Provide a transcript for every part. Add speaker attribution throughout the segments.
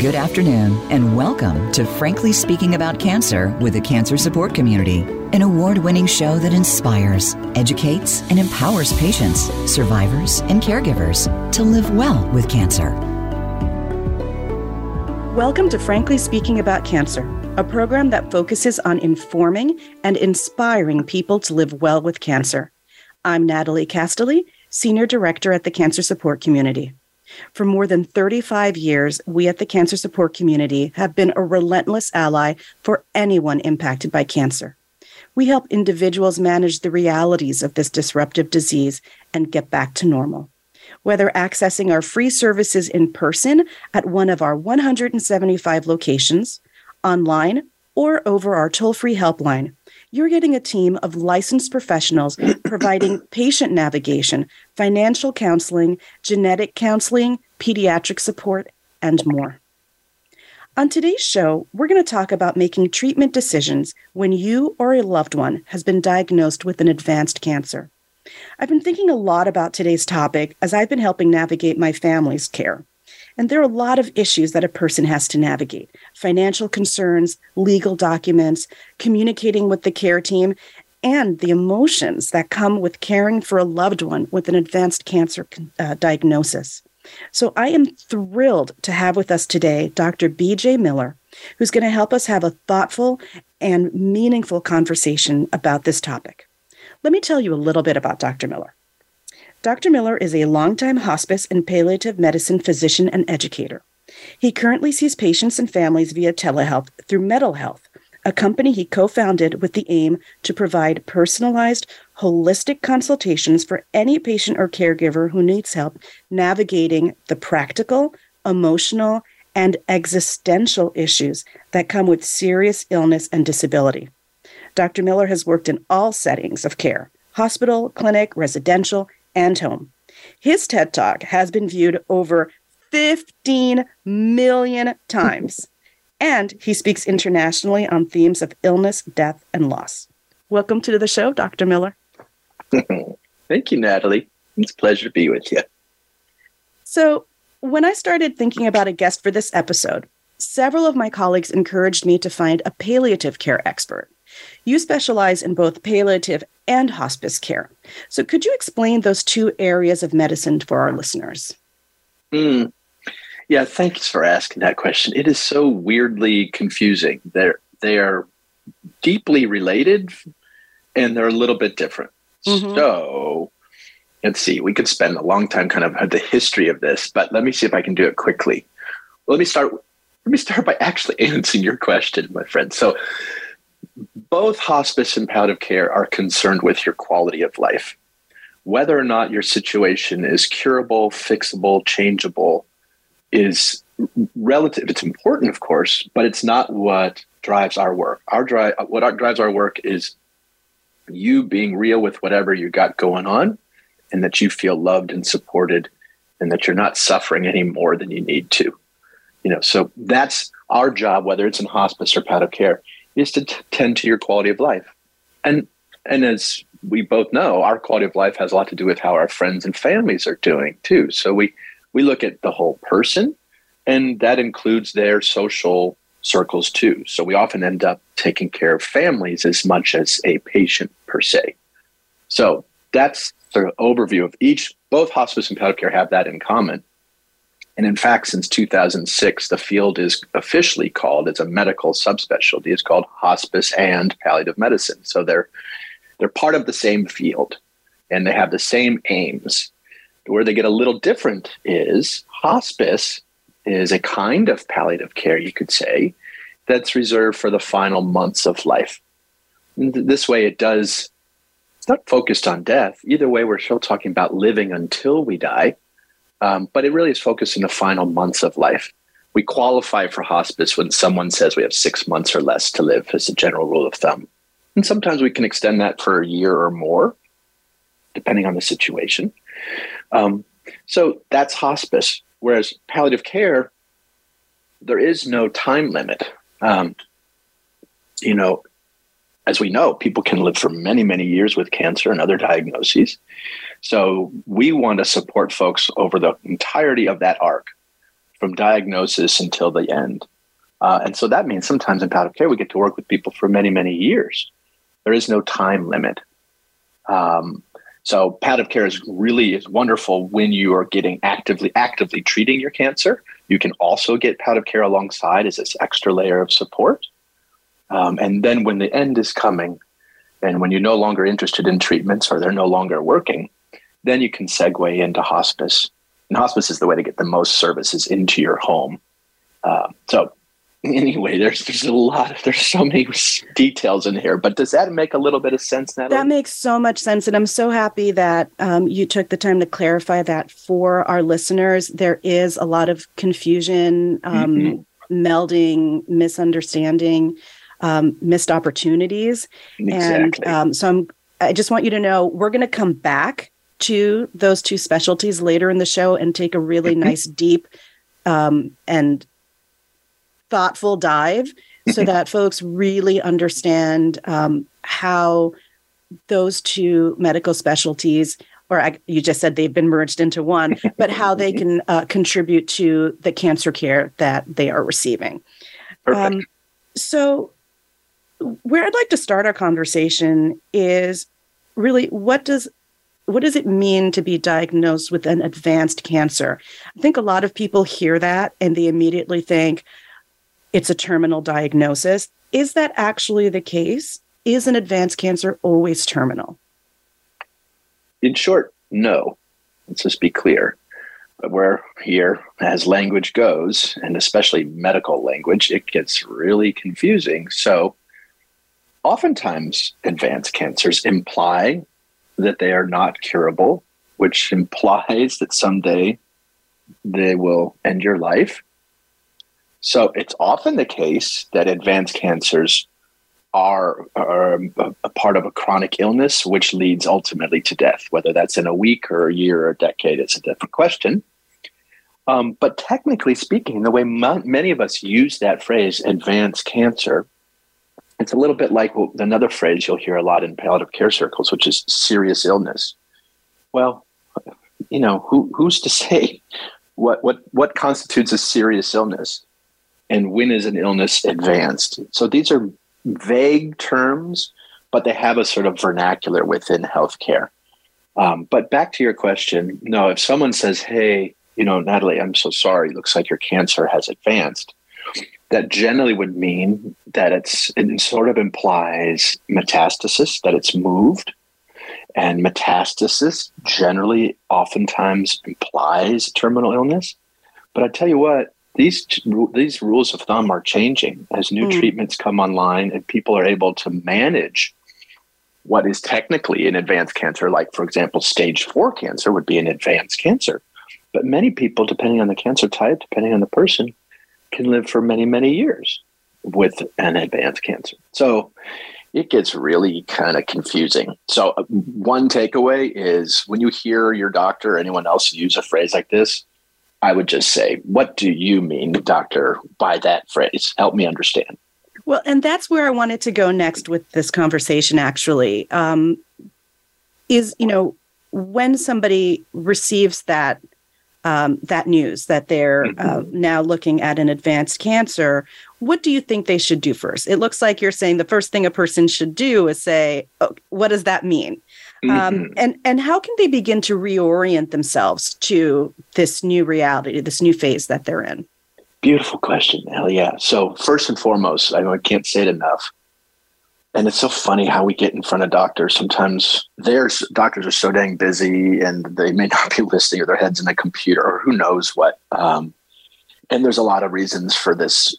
Speaker 1: Good afternoon, and welcome to Frankly Speaking About Cancer with the Cancer Support Community, an award winning show that inspires, educates, and empowers patients, survivors, and caregivers to live well with cancer.
Speaker 2: Welcome to Frankly Speaking About Cancer, a program that focuses on informing and inspiring people to live well with cancer. I'm Natalie Castelli, Senior Director at the Cancer Support Community. For more than 35 years, we at the Cancer Support Community have been a relentless ally for anyone impacted by cancer. We help individuals manage the realities of this disruptive disease and get back to normal. Whether accessing our free services in person at one of our 175 locations, online, or over our toll free helpline, you're getting a team of licensed professionals providing patient navigation, financial counseling, genetic counseling, pediatric support, and more. On today's show, we're going to talk about making treatment decisions when you or a loved one has been diagnosed with an advanced cancer. I've been thinking a lot about today's topic as I've been helping navigate my family's care. And there are a lot of issues that a person has to navigate financial concerns, legal documents, communicating with the care team, and the emotions that come with caring for a loved one with an advanced cancer uh, diagnosis. So I am thrilled to have with us today Dr. BJ Miller, who's going to help us have a thoughtful and meaningful conversation about this topic. Let me tell you a little bit about Dr. Miller. Dr. Miller is a longtime hospice and palliative medicine physician and educator. He currently sees patients and families via telehealth through Mettle Health, a company he co founded with the aim to provide personalized, holistic consultations for any patient or caregiver who needs help navigating the practical, emotional, and existential issues that come with serious illness and disability. Dr. Miller has worked in all settings of care hospital, clinic, residential, and home. His TED Talk has been viewed over 15 million times, and he speaks internationally on themes of illness, death, and loss. Welcome to the show, Dr. Miller.
Speaker 3: Thank you, Natalie. It's a pleasure to be with you.
Speaker 2: So, when I started thinking about a guest for this episode, several of my colleagues encouraged me to find a palliative care expert. You specialize in both palliative and hospice care. So, could you explain those two areas of medicine for our listeners?
Speaker 3: Mm. Yeah, thanks for asking that question. It is so weirdly confusing. They're they are deeply related and they're a little bit different. Mm-hmm. So, let's see. We could spend a long time kind of the history of this, but let me see if I can do it quickly. Let me start. Let me start by actually answering your question, my friend. So, both hospice and palliative care are concerned with your quality of life. Whether or not your situation is curable, fixable, changeable is relative. It's important, of course, but it's not what drives our work. Our drive, what our, drives our work is you being real with whatever you got going on, and that you feel loved and supported, and that you're not suffering any more than you need to. You know, so that's our job, whether it's in hospice or palliative care, is to t- tend to your quality of life. And and as we both know, our quality of life has a lot to do with how our friends and families are doing too. So we we look at the whole person, and that includes their social circles too. So we often end up taking care of families as much as a patient per se. So that's the overview of each. Both hospice and palliative care have that in common. And in fact, since 2006, the field is officially called, it's a medical subspecialty, it's called hospice and palliative medicine. So they're, they're part of the same field and they have the same aims. Where they get a little different is hospice is a kind of palliative care, you could say, that's reserved for the final months of life. This way, it does, it's not focused on death. Either way, we're still talking about living until we die um, but it really is focused in the final months of life. We qualify for hospice when someone says we have six months or less to live, as a general rule of thumb. And sometimes we can extend that for a year or more, depending on the situation. Um, so that's hospice. Whereas palliative care, there is no time limit. Um, you know, as we know, people can live for many, many years with cancer and other diagnoses. So we want to support folks over the entirety of that arc from diagnosis until the end. Uh, and so that means sometimes in palliative care, we get to work with people for many, many years. There is no time limit. Um, so palliative care is really is wonderful when you are getting actively actively treating your cancer. You can also get palliative care alongside as this extra layer of support. Um, and then when the end is coming, and when you're no longer interested in treatments or they're no longer working, then you can segue into hospice. And hospice is the way to get the most services into your home. Uh, so anyway, there's there's a lot of there's so many details in here, but does that make a little bit of sense, Natalie?
Speaker 2: That makes so much sense, and I'm so happy that um, you took the time to clarify that for our listeners. There is a lot of confusion, um, mm-hmm. melding, misunderstanding, um, missed opportunities, exactly. and um, so I'm. I just want you to know we're going to come back to those two specialties later in the show and take a really mm-hmm. nice, deep, um, and thoughtful dive so that folks really understand um, how those two medical specialties or I, you just said they've been merged into one, but how they can uh, contribute to the cancer care that they are receiving. Um, so, where I'd like to start our conversation is really what does what does it mean to be diagnosed with an advanced cancer? I think a lot of people hear that and they immediately think, it's a terminal diagnosis. Is that actually the case? Is an advanced cancer always terminal?
Speaker 3: In short, no. Let's just be clear. But where here, as language goes, and especially medical language, it gets really confusing. So, oftentimes, advanced cancers imply that they are not curable, which implies that someday they will end your life. So it's often the case that advanced cancers are, are a part of a chronic illness, which leads ultimately to death. Whether that's in a week or a year or a decade, it's a different question. Um, but technically speaking, the way m- many of us use that phrase, advanced cancer, it's a little bit like another phrase you'll hear a lot in palliative care circles, which is serious illness. Well, you know, who, who's to say what, what, what constitutes a serious illness? and when is an illness advanced. So these are vague terms, but they have a sort of vernacular within healthcare. Um, but back to your question, no, if someone says, hey, you know, Natalie, I'm so sorry, looks like your cancer has advanced, that generally would mean that it's it sort of implies metastasis, that it's moved. And metastasis generally oftentimes implies terminal illness. But I tell you what, these these rules of thumb are changing as new mm. treatments come online and people are able to manage what is technically an advanced cancer like for example stage 4 cancer would be an advanced cancer but many people depending on the cancer type depending on the person can live for many many years with an advanced cancer so it gets really kind of confusing. So, uh, one takeaway is when you hear your doctor or anyone else use a phrase like this, I would just say, what do you mean, doctor, by that phrase? Help me understand.
Speaker 2: Well, and that's where I wanted to go next with this conversation, actually. Um, is, you know, when somebody receives that um, that news that they're uh, mm-hmm. now looking at an advanced cancer, what do you think they should do first? It looks like you're saying the first thing a person should do is say, oh, "What does that mean?" Um, mm-hmm. Um, and and how can they begin to reorient themselves to this new reality, this new phase that they're in?
Speaker 3: Beautiful question, Ellie. Yeah. So first and foremost, I know I can't say it enough. And it's so funny how we get in front of doctors. Sometimes their doctors are so dang busy and they may not be listening or their heads in a computer or who knows what. Um, and there's a lot of reasons for this.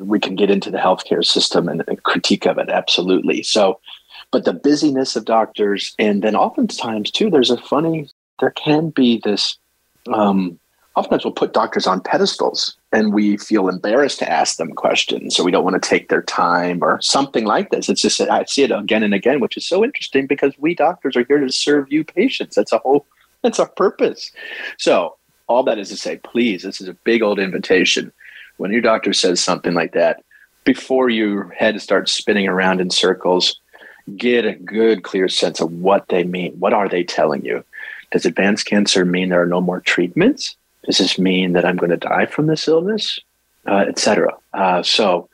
Speaker 3: We can get into the healthcare system and critique of it, absolutely. So but the busyness of doctors, and then oftentimes too, there's a funny, there can be this. Um, oftentimes we'll put doctors on pedestals and we feel embarrassed to ask them questions so we don't want to take their time or something like this it's just i see it again and again which is so interesting because we doctors are here to serve you patients that's a whole that's our purpose so all that is to say please this is a big old invitation when your doctor says something like that before your head starts spinning around in circles get a good, clear sense of what they mean. What are they telling you? Does advanced cancer mean there are no more treatments? Does this mean that I'm going to die from this illness? Uh, Etc. Uh, so,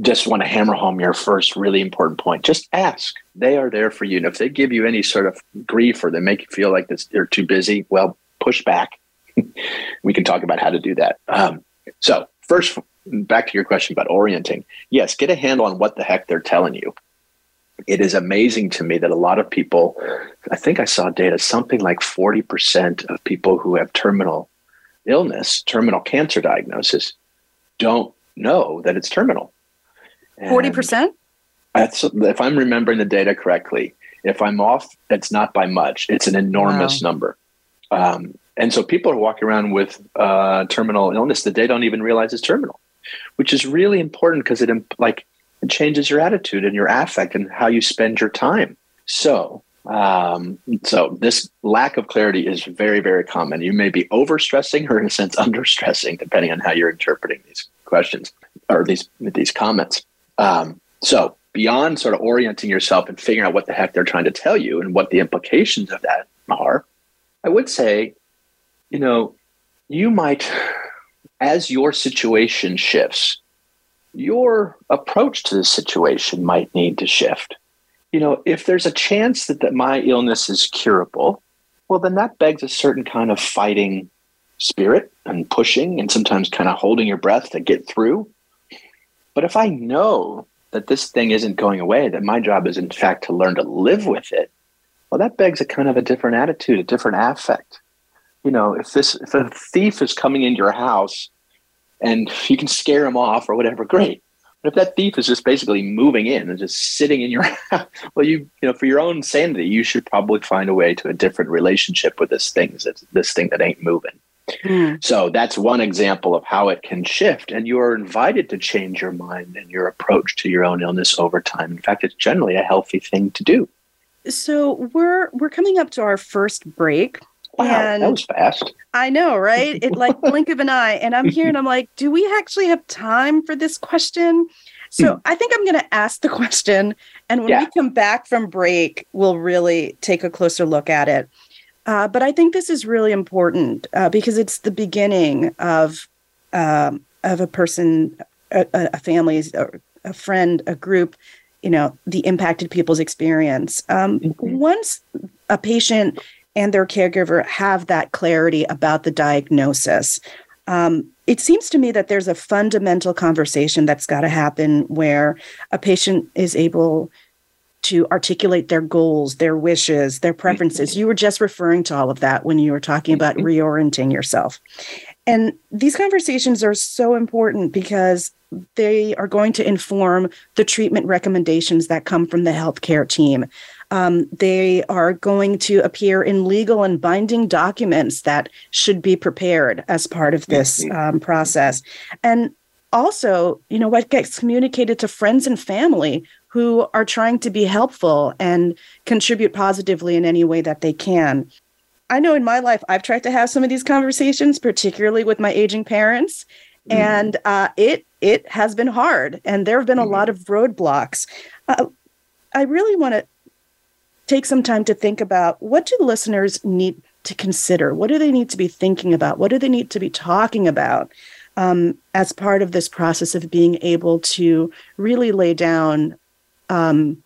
Speaker 3: just want to hammer home your first really important point. Just ask. They are there for you. And if they give you any sort of grief or they make you feel like this, they're too busy, well, push back. we can talk about how to do that. Um, so, first, back to your question about orienting. Yes, get a handle on what the heck they're telling you. It is amazing to me that a lot of people, I think I saw data, something like 40% of people who have terminal illness, terminal cancer diagnosis, don't know that it's terminal.
Speaker 2: Forty percent.
Speaker 3: If I'm remembering the data correctly, if I'm off, it's not by much. It's an enormous wow. number. Um, and so people are walking around with uh, terminal illness that they don't even realize is terminal, which is really important because it like it changes your attitude and your affect and how you spend your time. So, um, so this lack of clarity is very, very common. You may be overstressing or in a sense understressing, depending on how you're interpreting these questions or these these comments. Um, so beyond sort of orienting yourself and figuring out what the heck they're trying to tell you and what the implications of that are, I would say, you know, you might, as your situation shifts, your approach to the situation might need to shift. You know, if there's a chance that, that my illness is curable, well, then that begs a certain kind of fighting spirit and pushing and sometimes kind of holding your breath to get through. But if I know that this thing isn't going away, that my job is in fact to learn to live with it, well, that begs a kind of a different attitude, a different affect. You know, if this if a thief is coming into your house and you can scare him off or whatever, great. But if that thief is just basically moving in and just sitting in your house, well, you you know, for your own sanity, you should probably find a way to a different relationship with this thing, this thing that ain't moving. Mm. So that's one example of how it can shift. And you are invited to change your mind and your approach to your own illness over time. In fact, it's generally a healthy thing to do.
Speaker 2: So we're we're coming up to our first break.
Speaker 3: Wow, and that was fast.
Speaker 2: I know, right? It like blink of an eye. And I'm here and I'm like, do we actually have time for this question? So hmm. I think I'm going to ask the question. And when yeah. we come back from break, we'll really take a closer look at it. Uh, but I think this is really important uh, because it's the beginning of um, of a person, a, a family, a, a, friend, a group. You know, the impacted people's experience. Um, mm-hmm. Once a patient and their caregiver have that clarity about the diagnosis, um, it seems to me that there's a fundamental conversation that's got to happen where a patient is able to articulate their goals, their wishes, their preferences. You were just referring to all of that when you were talking about mm-hmm. reorienting yourself. And these conversations are so important because they are going to inform the treatment recommendations that come from the healthcare team. Um, they are going to appear in legal and binding documents that should be prepared as part of this um, process. And also, you know, what gets communicated to friends and family who are trying to be helpful and contribute positively in any way that they can. I know in my life, I've tried to have some of these conversations, particularly with my aging parents, mm-hmm. and uh, it it has been hard, and there have been mm-hmm. a lot of roadblocks. Uh, I really want to take some time to think about what do listeners need to consider? What do they need to be thinking about? What do they need to be talking about um, as part of this process of being able to really lay down um,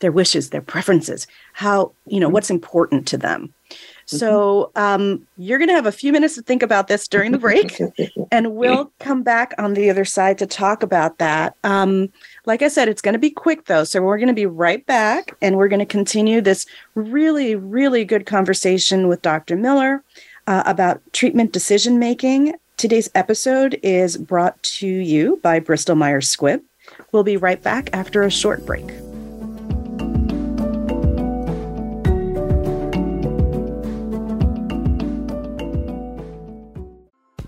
Speaker 2: their wishes, their preferences, how, you know, mm-hmm. what's important to them. Mm-hmm. So um, you're going to have a few minutes to think about this during the break, and we'll come back on the other side to talk about that. Um, like I said, it's going to be quick though. So we're going to be right back and we're going to continue this really, really good conversation with Dr. Miller uh, about treatment decision making. Today's episode is brought to you by Bristol Myers Squibb. We'll be right back after a short break.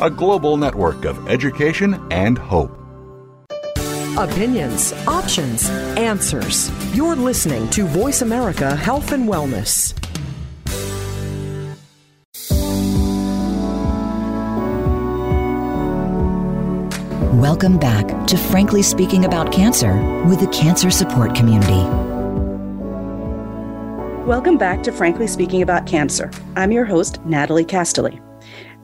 Speaker 4: a global network of education and hope.
Speaker 5: Opinions, options, answers. You're listening to Voice America Health and Wellness.
Speaker 1: Welcome back to Frankly Speaking About Cancer with the Cancer Support Community.
Speaker 2: Welcome back to Frankly Speaking About Cancer. I'm your host, Natalie Castelli.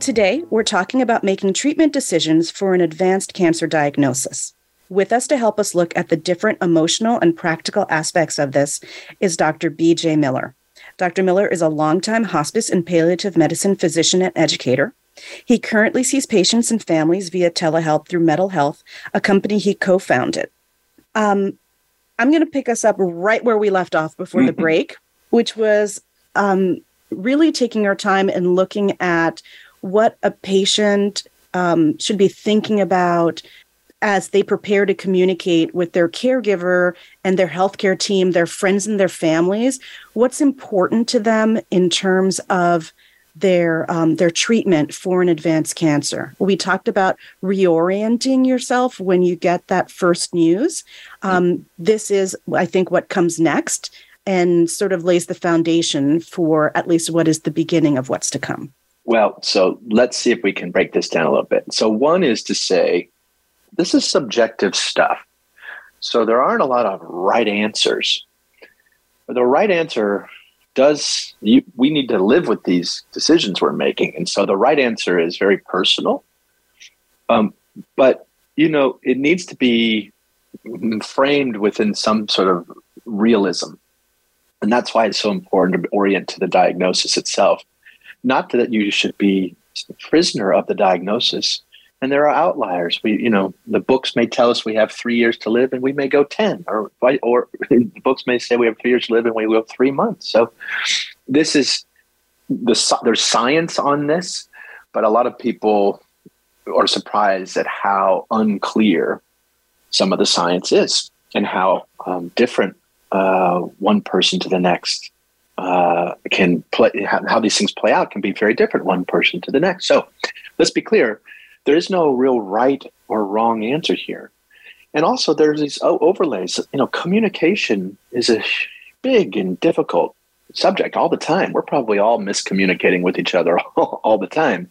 Speaker 2: Today, we're talking about making treatment decisions for an advanced cancer diagnosis. With us to help us look at the different emotional and practical aspects of this is Dr. B.J. Miller. Dr. Miller is a longtime hospice and palliative medicine physician and educator. He currently sees patients and families via telehealth through Mettle Health, a company he co founded. Um, I'm going to pick us up right where we left off before mm-hmm. the break, which was um, really taking our time and looking at what a patient um, should be thinking about as they prepare to communicate with their caregiver and their healthcare team, their friends and their families, what's important to them in terms of their um, their treatment for an advanced cancer. We talked about reorienting yourself when you get that first news. Um, this is, I think, what comes next and sort of lays the foundation for at least what is the beginning of what's to come.
Speaker 3: Well, so let's see if we can break this down a little bit. So, one is to say this is subjective stuff. So, there aren't a lot of right answers. But the right answer does you, we need to live with these decisions we're making and so the right answer is very personal um, but you know it needs to be framed within some sort of realism and that's why it's so important to orient to the diagnosis itself not that you should be a prisoner of the diagnosis and there are outliers. We, you know, the books may tell us we have three years to live, and we may go ten, or or the books may say we have three years to live, and we go three months. So, this is the there's science on this, but a lot of people are surprised at how unclear some of the science is, and how um, different uh, one person to the next uh, can play. How, how these things play out can be very different one person to the next. So, let's be clear there is no real right or wrong answer here. And also, there's these overlays. You know, communication is a big and difficult subject all the time. We're probably all miscommunicating with each other all, all the time.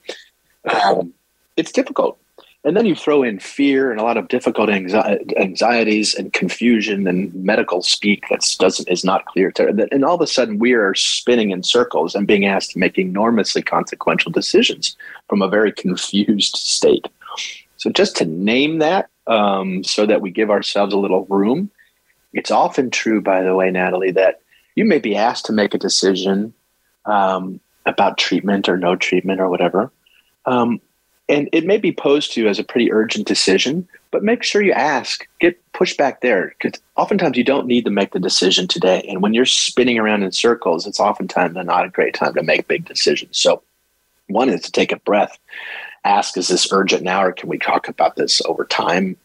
Speaker 3: Um, it's difficult. And then you throw in fear and a lot of difficult anxieties and confusion and medical speak that doesn't is not clear to and all of a sudden we are spinning in circles and being asked to make enormously consequential decisions from a very confused state. So just to name that, um, so that we give ourselves a little room. It's often true, by the way, Natalie, that you may be asked to make a decision um, about treatment or no treatment or whatever. Um, and it may be posed to you as a pretty urgent decision, but make sure you ask, get pushback there, because oftentimes you don't need to make the decision today. And when you're spinning around in circles, it's oftentimes not a great time to make big decisions. So, one is to take a breath, ask, is this urgent now, or can we talk about this over time?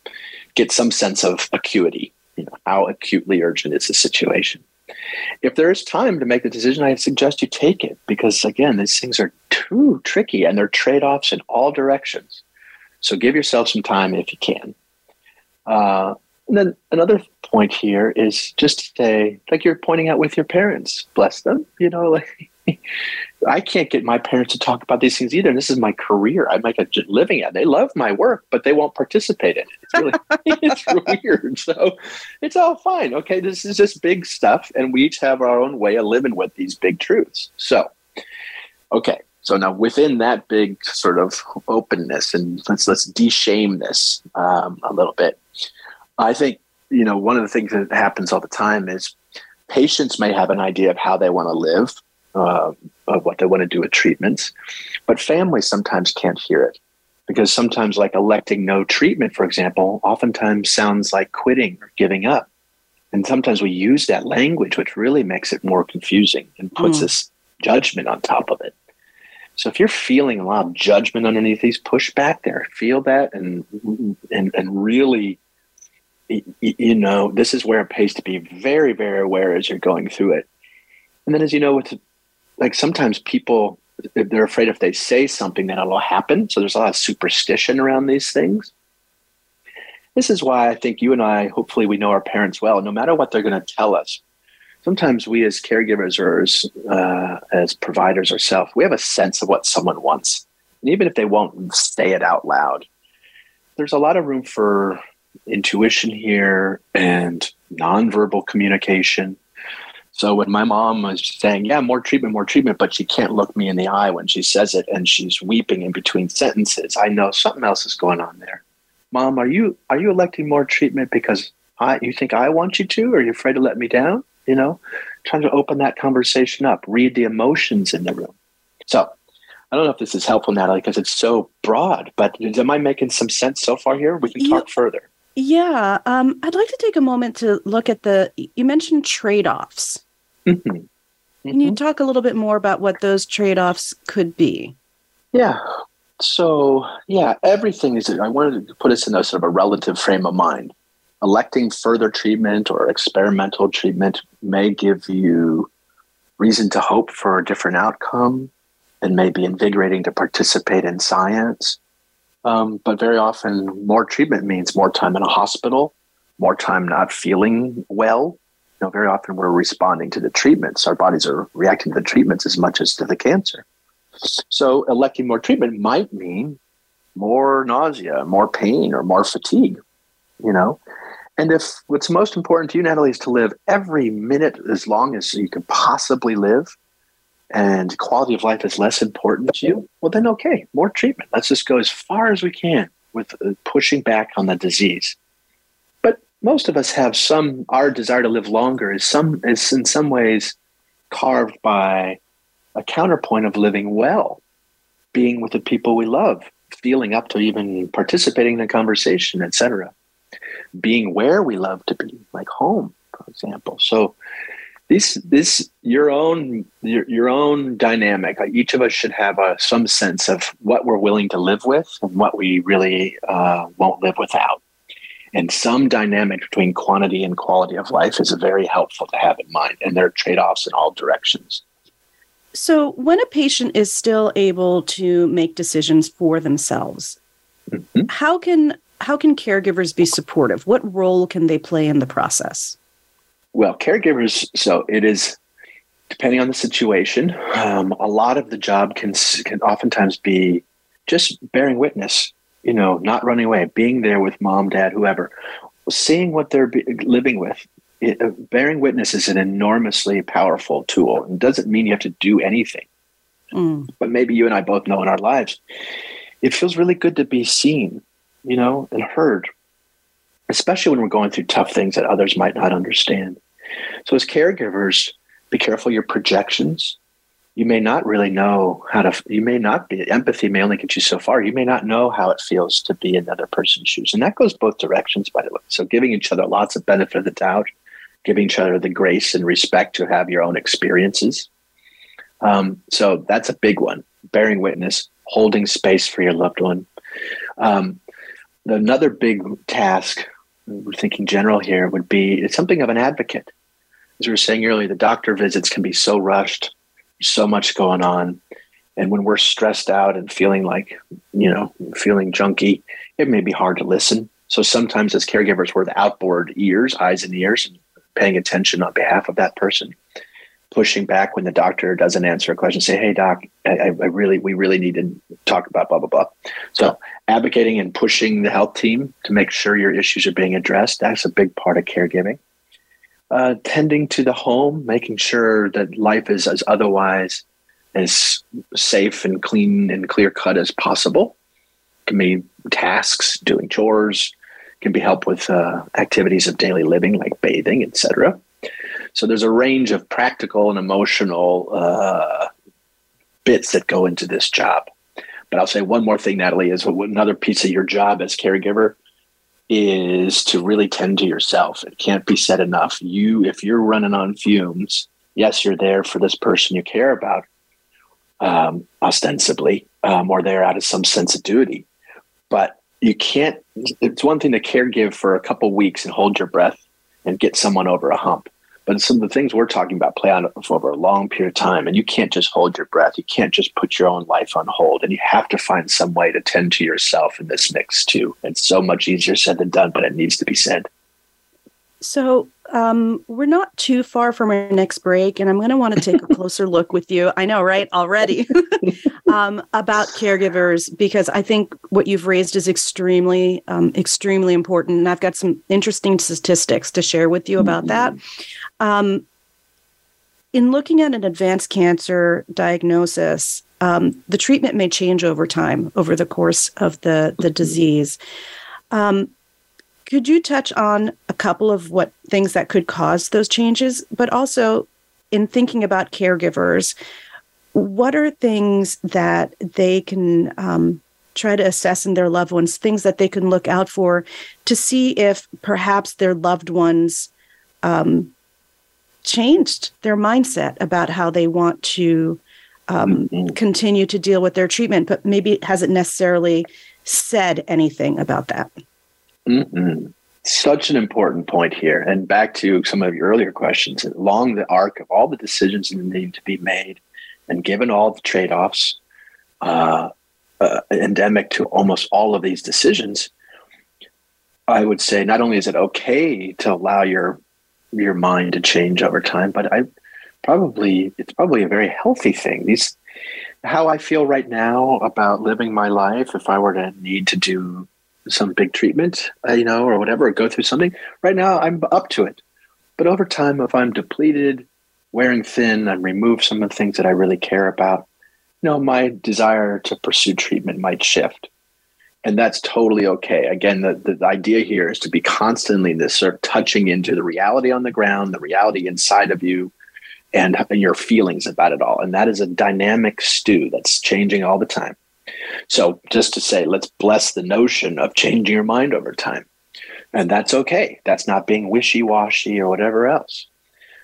Speaker 3: Get some sense of acuity. You know, how acutely urgent is the situation? If there is time to make the decision, I suggest you take it because, again, these things are too tricky and they're trade offs in all directions. So give yourself some time if you can. Uh, and then another point here is just to say, like you're pointing out with your parents, bless them, you know, like I can't get my parents to talk about these things either. And this is my career. I make a living at it. They love my work, but they won't participate in it. It's really, it's weird. So it's all fine. Okay. This is just big stuff. And we each have our own way of living with these big truths. So, okay. So now within that big sort of openness and let's, let's de-shame this um, a little bit. I think, you know, one of the things that happens all the time is patients may have an idea of how they want to live, uh, of what they want to do with treatments, but families sometimes can't hear it because sometimes, like electing no treatment, for example, oftentimes sounds like quitting or giving up. And sometimes we use that language, which really makes it more confusing and puts mm. this judgment on top of it. So if you're feeling a lot of judgment underneath these, push back there, feel that, and and and really, you know, this is where it pays to be very very aware as you're going through it. And then, as you know, it's like sometimes people they're afraid if they say something that it'll happen. So there's a lot of superstition around these things. This is why I think you and I, hopefully, we know our parents well. No matter what they're going to tell us, sometimes we as caregivers or as, uh, as providers ourselves, we have a sense of what someone wants. And even if they won't say it out loud, there's a lot of room for intuition here and nonverbal communication. So when my mom was saying, "Yeah, more treatment, more treatment," but she can't look me in the eye when she says it, and she's weeping in between sentences, I know something else is going on there. Mom, are you are you electing more treatment because I you think I want you to, or are you afraid to let me down? You know, trying to open that conversation up, read the emotions in the room. So I don't know if this is helpful, Natalie, because it's so broad. But am I making some sense so far here? We can talk further.
Speaker 2: Yeah, um, I'd like to take a moment to look at the. You mentioned trade offs. Mm-hmm. Mm-hmm. Can you mm-hmm. talk a little bit more about what those trade offs could be?
Speaker 3: Yeah. So, yeah, everything is. I wanted to put us in a sort of a relative frame of mind. Electing further treatment or experimental treatment may give you reason to hope for a different outcome and may be invigorating to participate in science. Um, but very often, more treatment means more time in a hospital, more time not feeling well, You know, very often we're responding to the treatments. Our bodies are reacting to the treatments as much as to the cancer. So electing more treatment might mean more nausea, more pain, or more fatigue, you know? And if what's most important to you, Natalie, is to live every minute as long as you can possibly live, and quality of life is less important to you, well, then okay, more treatment. Let's just go as far as we can with uh, pushing back on the disease But most of us have some our desire to live longer is some is in some ways carved by a counterpoint of living well being with the people we love feeling up to even participating in a conversation etc being where we love to be like home for example so this this your own your, your own dynamic each of us should have a, some sense of what we're willing to live with and what we really uh, won't live without and some dynamic between quantity and quality of life is very helpful to have in mind. And there are trade offs in all directions.
Speaker 2: So, when a patient is still able to make decisions for themselves, mm-hmm. how can how can caregivers be supportive? What role can they play in the process?
Speaker 3: Well, caregivers. So it is depending on the situation. Um, a lot of the job can can oftentimes be just bearing witness you know, not running away, being there with mom, dad, whoever, seeing what they're be- living with. It, uh, bearing witness is an enormously powerful tool. It doesn't mean you have to do anything. Mm. But maybe you and I both know in our lives, it feels really good to be seen, you know, and heard, especially when we're going through tough things that others might not understand. So, as caregivers, be careful your projections. You may not really know how to you may not be empathy may only get you so far. You may not know how it feels to be another person's shoes. And that goes both directions by the way. So giving each other lots of benefit of the doubt giving each other the grace and respect to have your own experiences. Um, so that's a big one. Bearing witness holding space for your loved one. Um, another big task we're thinking general here would be it's something of an advocate as we were saying earlier the doctor visits can be so rushed so much going on. And when we're stressed out and feeling like, you know, feeling junky, it may be hard to listen. So sometimes as caregivers, we're the outboard ears, eyes and ears, and paying attention on behalf of that person, pushing back when the doctor doesn't answer a question, say, hey, doc, I, I really, we really need to talk about blah, blah, blah. So advocating and pushing the health team to make sure your issues are being addressed, that's a big part of caregiving uh, tending to the home, making sure that life is as otherwise as safe and clean and clear cut as possible. Can be tasks, doing chores, can be help with uh, activities of daily living like bathing, etc. So there's a range of practical and emotional uh, bits that go into this job. But I'll say one more thing, Natalie, is another piece of your job as caregiver is to really tend to yourself. It can't be said enough. You, if you're running on fumes, yes, you're there for this person you care about, um, ostensibly, um, or they're out of some sense of duty. But you can't. It's one thing to caregive for a couple weeks and hold your breath and get someone over a hump. But some of the things we're talking about play out over a long period of time, and you can't just hold your breath. You can't just put your own life on hold, and you have to find some way to tend to yourself in this mix too. It's so much easier said than done, but it needs to be said.
Speaker 2: So um, we're not too far from our next break, and I'm going to want to take a closer look with you. I know, right? Already um, about caregivers because I think what you've raised is extremely, um, extremely important, and I've got some interesting statistics to share with you about mm-hmm. that. Um, in looking at an advanced cancer diagnosis, um, the treatment may change over time, over the course of the the mm-hmm. disease. Could you touch on a couple of what things that could cause those changes, but also in thinking about caregivers, what are things that they can um, try to assess in their loved ones, things that they can look out for to see if perhaps their loved ones um, changed their mindset about how they want to um, mm-hmm. continue to deal with their treatment, but maybe hasn't necessarily said anything about that.
Speaker 3: Mm-mm. Such an important point here. And back to some of your earlier questions, along the arc of all the decisions that need to be made, and given all the trade offs uh, uh, endemic to almost all of these decisions, I would say not only is it okay to allow your your mind to change over time, but I probably it's probably a very healthy thing. These how I feel right now about living my life, if I were to need to do some big treatment, uh, you know, or whatever, or go through something. Right now, I'm up to it. But over time, if I'm depleted, wearing thin, and remove some of the things that I really care about, you know, my desire to pursue treatment might shift. And that's totally okay. Again, the, the idea here is to be constantly this sort of touching into the reality on the ground, the reality inside of you, and, and your feelings about it all. And that is a dynamic stew that's changing all the time. So, just to say, let's bless the notion of changing your mind over time. And that's okay. That's not being wishy washy or whatever else.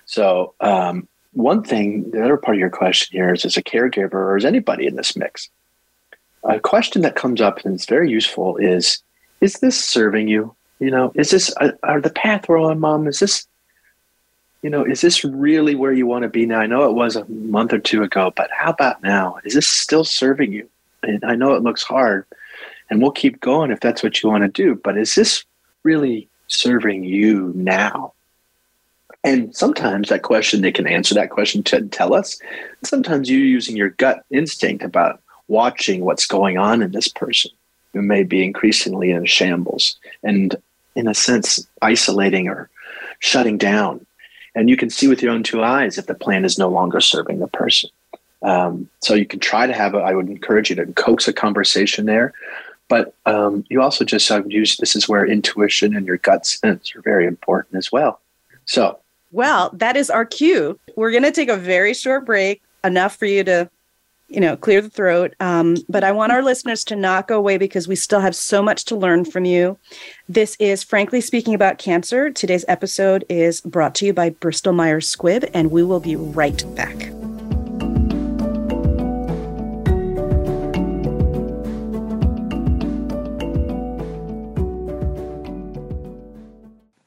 Speaker 3: So, um, one thing, the other part of your question here is as a caregiver or as anybody in this mix, a question that comes up and it's very useful is Is this serving you? You know, is this, uh, are the path we're on, mom, is this, you know, is this really where you want to be now? I know it was a month or two ago, but how about now? Is this still serving you? I know it looks hard, and we'll keep going if that's what you want to do. But is this really serving you now? And sometimes that question, they can answer that question to tell us. Sometimes you're using your gut instinct about watching what's going on in this person who may be increasingly in shambles and, in a sense, isolating or shutting down. And you can see with your own two eyes if the plan is no longer serving the person. Um, so you can try to have, a, I would encourage you to coax a conversation there. But um, you also just have used this is where intuition and your gut sense are very important as well. So,
Speaker 2: well, that is our cue. We're going to take a very short break, enough for you to, you know, clear the throat. Um, but I want our listeners to not go away because we still have so much to learn from you. This is Frankly Speaking About Cancer. Today's episode is brought to you by Bristol Myers Squibb, and we will be right back.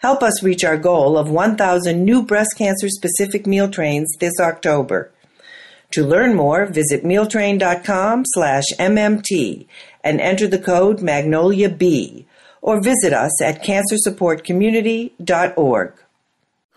Speaker 6: Help us reach our goal of 1,000 new breast cancer specific meal trains this October. To learn more, visit mealtrain.com slash MMT and enter the code Magnolia B or visit us at cancersupportcommunity.org.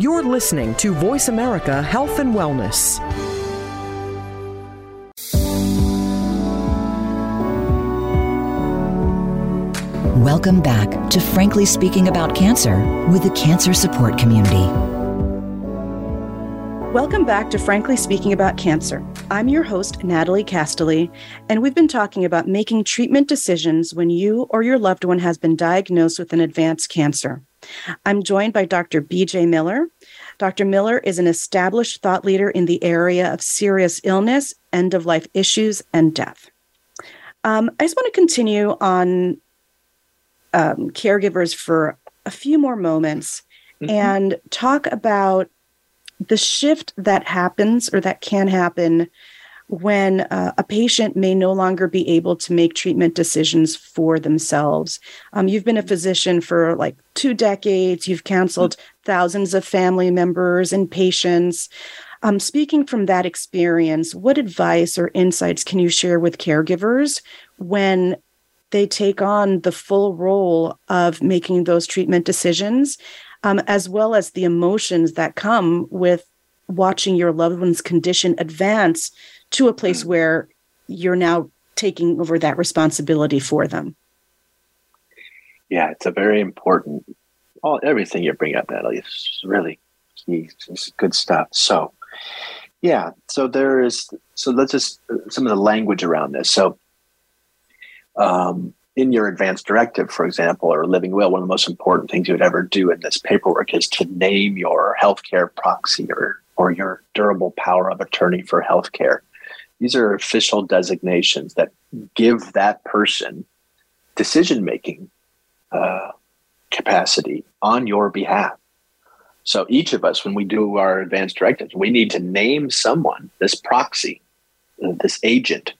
Speaker 5: You're listening to Voice America Health and Wellness.
Speaker 1: Welcome back to Frankly Speaking About Cancer with the Cancer Support Community.
Speaker 2: Welcome back to Frankly Speaking About Cancer. I'm your host, Natalie Castelli, and we've been talking about making treatment decisions when you or your loved one has been diagnosed with an advanced cancer. I'm joined by Dr. BJ Miller. Dr. Miller is an established thought leader in the area of serious illness, end of life issues, and death. Um, I just want to continue on um, caregivers for a few more moments mm-hmm. and talk about the shift that happens or that can happen when uh, a patient may no longer be able to make treatment decisions for themselves. Um, you've been a physician for like two decades, you've counseled thousands of family members and patients. Um, speaking from that experience, what advice or insights can you share with caregivers when they take on the full role of making those treatment decisions, um, as well as the emotions that come with watching your loved one's condition advance to a place where you're now taking over that responsibility for them.
Speaker 3: Yeah, it's a very important. All everything you bring up, Natalie, is really key. It's good stuff. So, yeah, so there is. So let's just some of the language around this. So, um, in your advance directive, for example, or living will, one of the most important things you would ever do in this paperwork is to name your healthcare proxy or or your durable power of attorney for healthcare. These are official designations that give that person decision making uh, capacity on your behalf. So each of us, when we do our advanced directives, we need to name someone, this proxy, uh, this agent,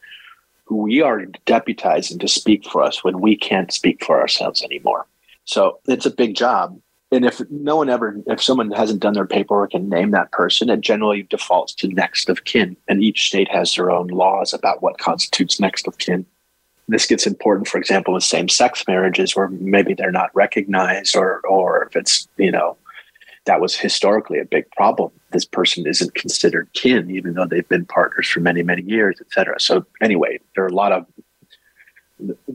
Speaker 3: who we are deputizing to speak for us when we can't speak for ourselves anymore. So it's a big job and if no one ever if someone hasn't done their paperwork and named that person it generally defaults to next of kin. And each state has their own laws about what constitutes next of kin. This gets important for example with same-sex marriages where maybe they're not recognized or or if it's you know that was historically a big problem. This person isn't considered kin even though they've been partners for many many years et cetera. So anyway there are a lot of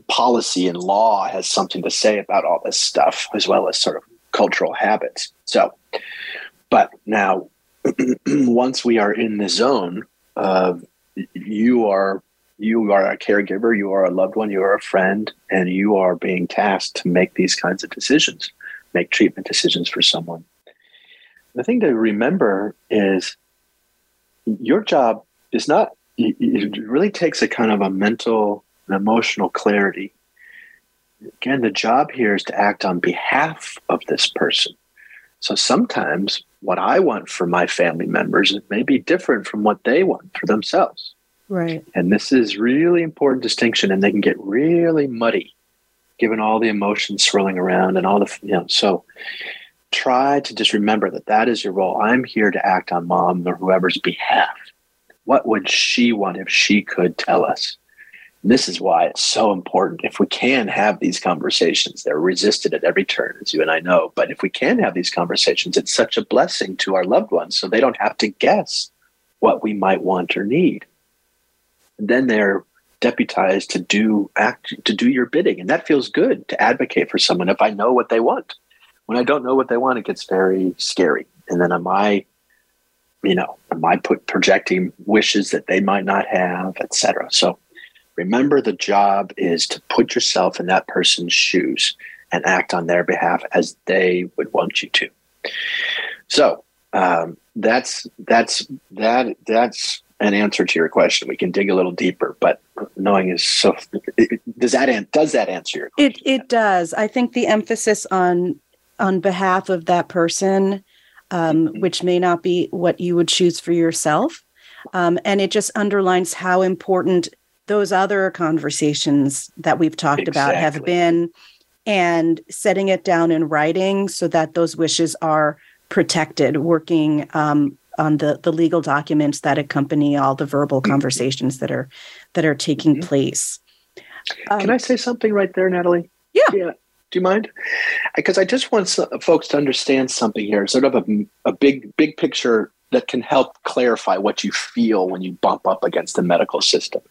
Speaker 3: policy and law has something to say about all this stuff as well as sort of cultural habits. So, but now, once we are in the zone of you are you are a caregiver, you are a loved one, you are a friend, and you are being tasked to make these kinds of decisions, make treatment decisions for someone. The thing to remember is your job is not, it really takes a kind of a mental and emotional clarity again, the job here is to act on behalf of this person. So sometimes what I want for my family members may be different from what they want for themselves.
Speaker 2: Right.
Speaker 3: And this is really important distinction, and they can get really muddy given all the emotions swirling around and all the, you know, so try to just remember that that is your role. I'm here to act on mom or whoever's behalf. What would she want if she could tell us? This is why it's so important. If we can have these conversations, they're resisted at every turn, as you and I know. But if we can have these conversations, it's such a blessing to our loved ones so they don't have to guess what we might want or need. And then they're deputized to do act to do your bidding. And that feels good to advocate for someone if I know what they want. When I don't know what they want, it gets very scary. And then am I, you know, am I put projecting wishes that they might not have, etc. So Remember, the job is to put yourself in that person's shoes and act on their behalf as they would want you to. So um, that's that's that that's an answer to your question. We can dig a little deeper, but knowing is so. Does that does that answer your
Speaker 2: question? It it does. I think the emphasis on on behalf of that person, um, mm-hmm. which may not be what you would choose for yourself, Um, and it just underlines how important those other conversations that we've talked exactly. about have been and setting it down in writing so that those wishes are protected, working um, on the, the legal documents that accompany all the verbal mm-hmm. conversations that are that are taking mm-hmm. place.
Speaker 3: Um, Can I say something right there, Natalie?
Speaker 2: Yeah.
Speaker 3: Yeah. Do you mind? Because I just want folks to understand something here, sort of a, a big, big picture that can help clarify what you feel when you bump up against the medical system.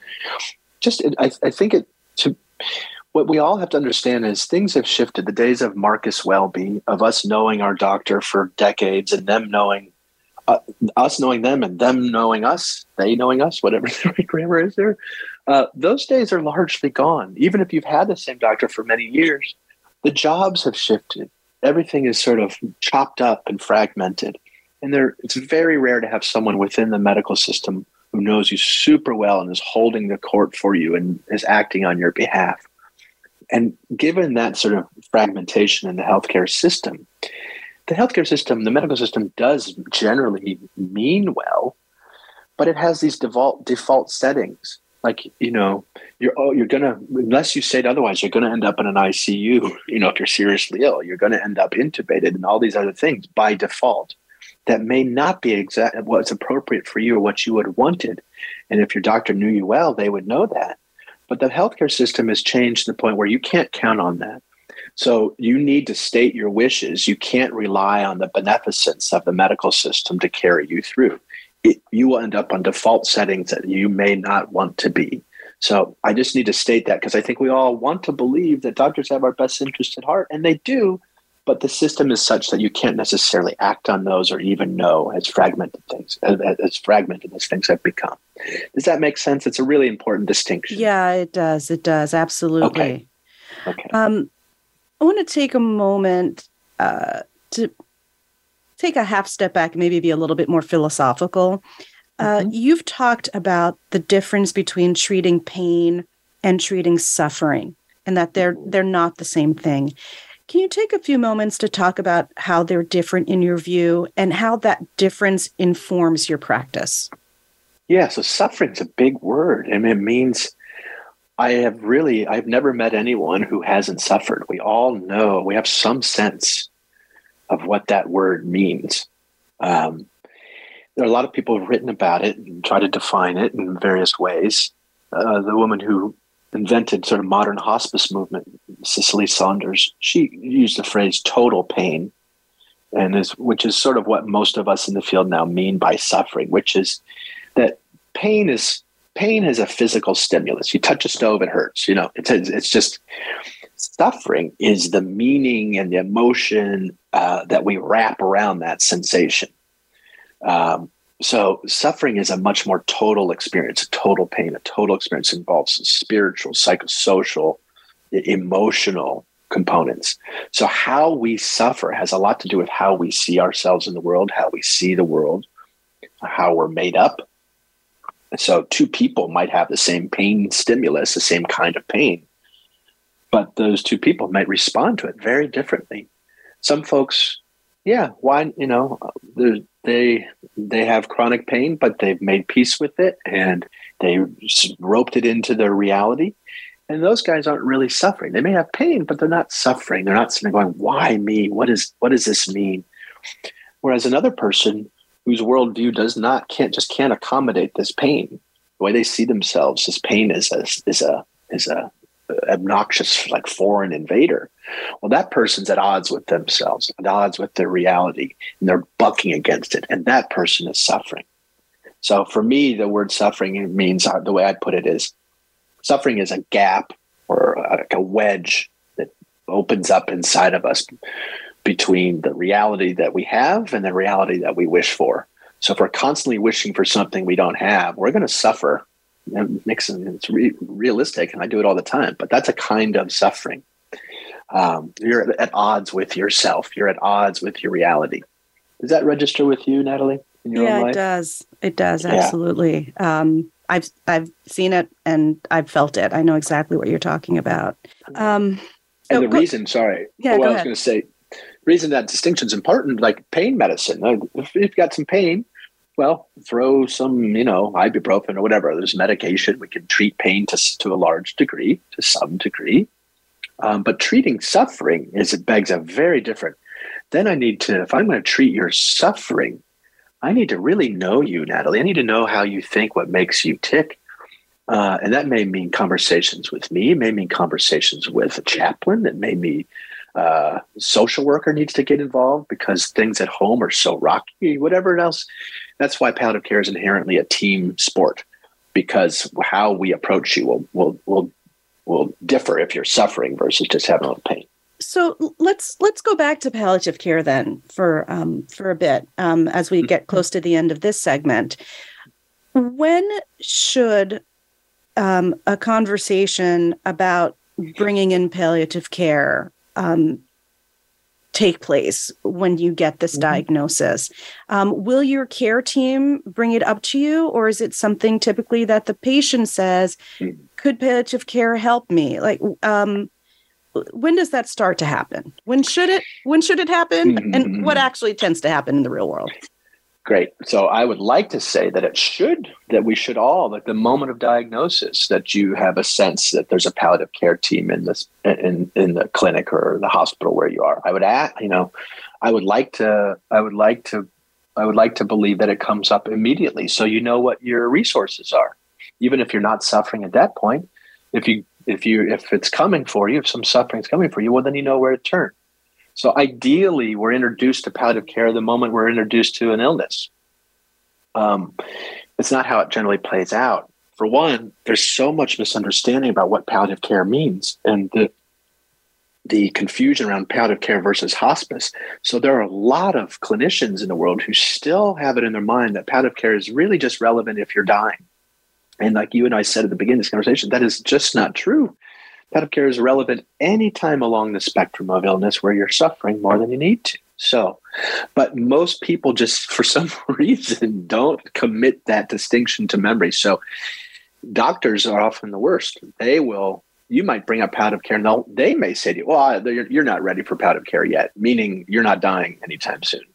Speaker 3: Just, I, I think it to what we all have to understand is things have shifted. The days of Marcus Welby, of us knowing our doctor for decades and them knowing uh, us knowing them and them knowing us, they knowing us, whatever the right grammar is there, uh, those days are largely gone. Even if you've had the same doctor for many years, the jobs have shifted. Everything is sort of chopped up and fragmented. And there, it's very rare to have someone within the medical system who knows you super well and is holding the court for you and is acting on your behalf. And given that sort of fragmentation in the healthcare system, the healthcare system, the medical system does generally mean well, but it has these default default settings. Like, you know, you're oh, you're gonna unless you say it otherwise, you're gonna end up in an ICU, you know, if you're seriously ill, you're gonna end up intubated and all these other things by default that may not be exact what's appropriate for you or what you would have wanted. And if your doctor knew you well, they would know that. But the healthcare system has changed to the point where you can't count on that. So you need to state your wishes. You can't rely on the beneficence of the medical system to carry you through. It, you will end up on default settings that you may not want to be. So I just need to state that because I think we all want to believe that doctors have our best interest at heart, and they do. But the system is such that you can't necessarily act on those or even know as fragmented things as, as fragmented as things have become. Does that make sense? It's a really important distinction.
Speaker 2: Yeah, it does. It does absolutely.
Speaker 3: Okay.
Speaker 2: Okay. Um, I want to take a moment uh, to take a half step back, and maybe be a little bit more philosophical. Uh, mm-hmm. You've talked about the difference between treating pain and treating suffering, and that they're they're not the same thing. Can you take a few moments to talk about how they're different in your view and how that difference informs your practice?
Speaker 3: Yeah, so suffering's a big word. I mean, it means I have really, I've never met anyone who hasn't suffered. We all know, we have some sense of what that word means. Um, there are a lot of people who've written about it and try to define it in various ways. Uh, the woman who invented sort of modern hospice movement, Cicely Saunders, she used the phrase total pain, and is which is sort of what most of us in the field now mean by suffering, which is that pain is pain is a physical stimulus. You touch a stove, it hurts. You know, it's it's just suffering is the meaning and the emotion uh, that we wrap around that sensation. Um, so suffering is a much more total experience, a total pain, a total experience involves spiritual, psychosocial, emotional components. So how we suffer has a lot to do with how we see ourselves in the world, how we see the world, how we're made up, so two people might have the same pain stimulus, the same kind of pain, but those two people might respond to it very differently. Some folks, yeah, why you know uh, they they have chronic pain, but they've made peace with it and they roped it into their reality. And those guys aren't really suffering. They may have pain, but they're not suffering. They're not sitting going, "Why me? What is what does this mean?" Whereas another person whose worldview does not can't just can't accommodate this pain. The way they see themselves, this pain is a is a is a uh, obnoxious like foreign invader. Well, that person's at odds with themselves, at odds with their reality, and they're bucking against it, and that person is suffering. So for me, the word suffering means uh, the way I put it is suffering is a gap or like a wedge that opens up inside of us between the reality that we have and the reality that we wish for. So if we're constantly wishing for something we don't have, we're going to suffer. Nixon, it's re- realistic, and I do it all the time. But that's a kind of suffering. Um, you're at odds with yourself. You're at odds with your reality. Does that register with you, Natalie?
Speaker 2: yeah, it does. It does absolutely. Yeah. Um, I've I've seen it and I've felt it. I know exactly what you're talking about. Um,
Speaker 3: so and the go, reason, sorry,
Speaker 2: yeah,
Speaker 3: well, I was going to say reason that distinction is important, like pain medicine. If you've got some pain, Well, throw some, you know, ibuprofen or whatever. There's medication. We can treat pain to, to a large degree, to some degree. Um, but treating suffering is it begs a very different. Then I need to, if I'm going to treat your suffering, I need to really know you, Natalie. I need to know how you think, what makes you tick. Uh, and that may mean conversations with me, it may mean conversations with a chaplain, it may mean uh, social worker needs to get involved because things at home are so rocky, whatever else. That's why palliative care is inherently a team sport because how we approach you will will will will differ if you're suffering versus just having a little pain.
Speaker 2: So let's let's go back to palliative care then for um, for a bit um, as we get close to the end of this segment. When should um, a conversation about bringing in palliative care um, take place when you get this mm-hmm. diagnosis? Um, will your care team bring it up to you, or is it something typically that the patient says, mm. "Could palliative care help me?" Like, um, when does that start to happen? When should it? When should it happen? Mm-hmm. And what actually tends to happen in the real world?
Speaker 3: Great. So I would like to say that it should, that we should all, like the moment of diagnosis, that you have a sense that there's a palliative care team in this in in the clinic or the hospital where you are. I would add, you know, I would like to, I would like to, I would like to believe that it comes up immediately, so you know what your resources are, even if you're not suffering at that point. If you if you if it's coming for you, if some suffering is coming for you, well, then you know where to turn. So ideally, we're introduced to palliative care the moment we're introduced to an illness. Um, it's not how it generally plays out. For one, there's so much misunderstanding about what palliative care means and the the confusion around palliative care versus hospice. So there are a lot of clinicians in the world who still have it in their mind that palliative care is really just relevant if you're dying. And like you and I said at the beginning of this conversation, that is just not true. Palliative care is relevant anytime along the spectrum of illness where you're suffering more than you need to. So, but most people just for some reason don't commit that distinction to memory. So, doctors are often the worst. They will, you might bring up palliative care, and they may say to you, Well, you're not ready for palliative care yet, meaning you're not dying anytime soon,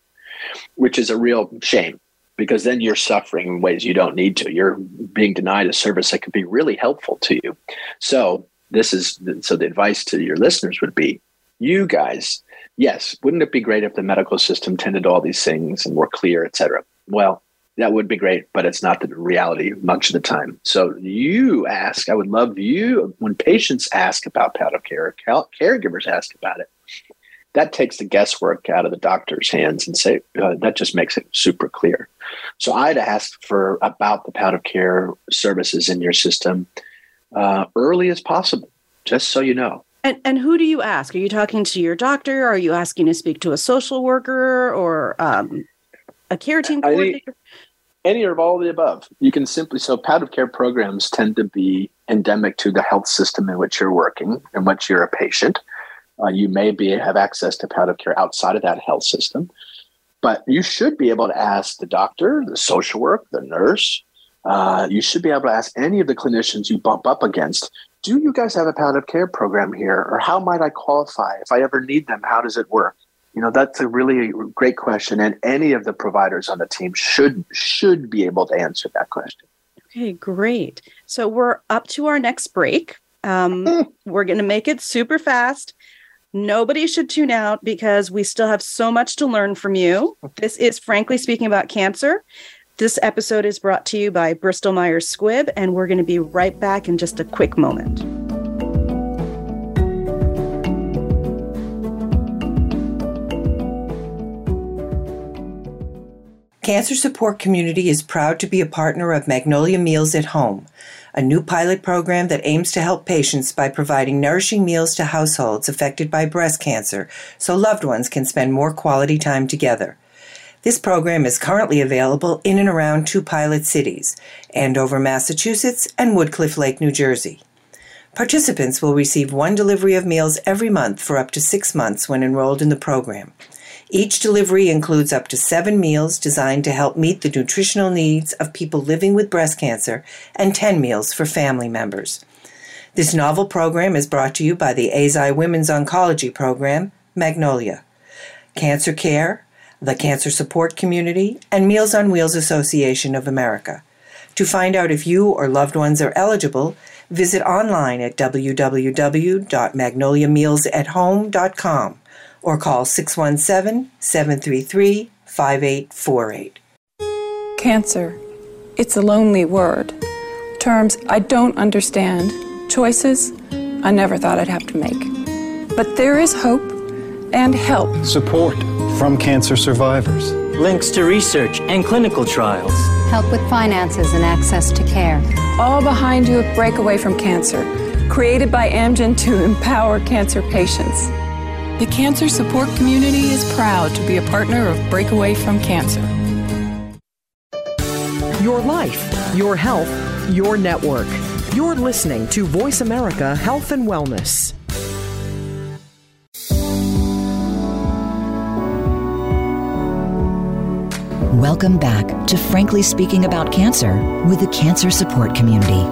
Speaker 3: which is a real shame because then you're suffering in ways you don't need to. You're being denied a service that could be really helpful to you. So, this is so the advice to your listeners would be you guys yes wouldn't it be great if the medical system tended to all these things and were clear et cetera? Well that would be great but it's not the reality much of the time. So you ask i would love you when patients ask about palliative care caregivers ask about it that takes the guesswork out of the doctor's hands and say uh, that just makes it super clear. So i'd ask for about the palliative care services in your system uh, early as possible, just so you know.
Speaker 2: And and who do you ask? Are you talking to your doctor? Are you asking to speak to a social worker or um, a care team coordinator?
Speaker 3: Any, of all of the above. You can simply so palliative care programs tend to be endemic to the health system in which you're working, in which you're a patient. Uh, you may be have access to palliative care outside of that health system, but you should be able to ask the doctor, the social work, the nurse, uh, you should be able to ask any of the clinicians you bump up against do you guys have a palliative care program here? Or how might i qualify? If i ever need them how does it work? You know that's a really great question. And any of the providers on the team should should be able to answer that question.
Speaker 2: Okay great. So we're up to our next break. Um, we're going to make it super fast. Nobody should tune out because we still have so much to learn from you. This is Frankly Speaking About Cancer. This episode is brought to you by Bristol Myers Squibb, and we're going to be right back in just a quick moment.
Speaker 6: Cancer Support Community is proud to be a partner of Magnolia Meals at Home, a new pilot program that aims to help patients by providing nourishing meals to households affected by breast cancer so loved ones can spend more quality time together. This program is currently available in and around two pilot cities, Andover, Massachusetts, and Woodcliff Lake, New Jersey. Participants will receive one delivery of meals every month for up to six months when enrolled in the program. Each delivery includes up to seven meals designed to help meet the nutritional needs of people living with breast cancer and 10 meals for family members. This novel program is brought to you by the Eisai Women's Oncology Program, Magnolia. Cancer care, the Cancer Support Community, and Meals on Wheels Association of America. To find out if you or loved ones are eligible, visit online at www.magnoliamealsathome.com or call 617 733 5848.
Speaker 7: Cancer. It's a lonely word. Terms I don't understand. Choices I never thought I'd have to make. But there is hope and help.
Speaker 8: Support from cancer survivors.
Speaker 9: Links to research and clinical trials.
Speaker 10: Help with finances and access to care.
Speaker 7: All behind you at Breakaway from Cancer, created by Amgen to empower cancer patients. The cancer support community is proud to be a partner of Breakaway from Cancer.
Speaker 5: Your life, your health, your network. You're listening to Voice America Health and Wellness.
Speaker 1: Welcome back to Frankly Speaking About Cancer with the Cancer Support Community.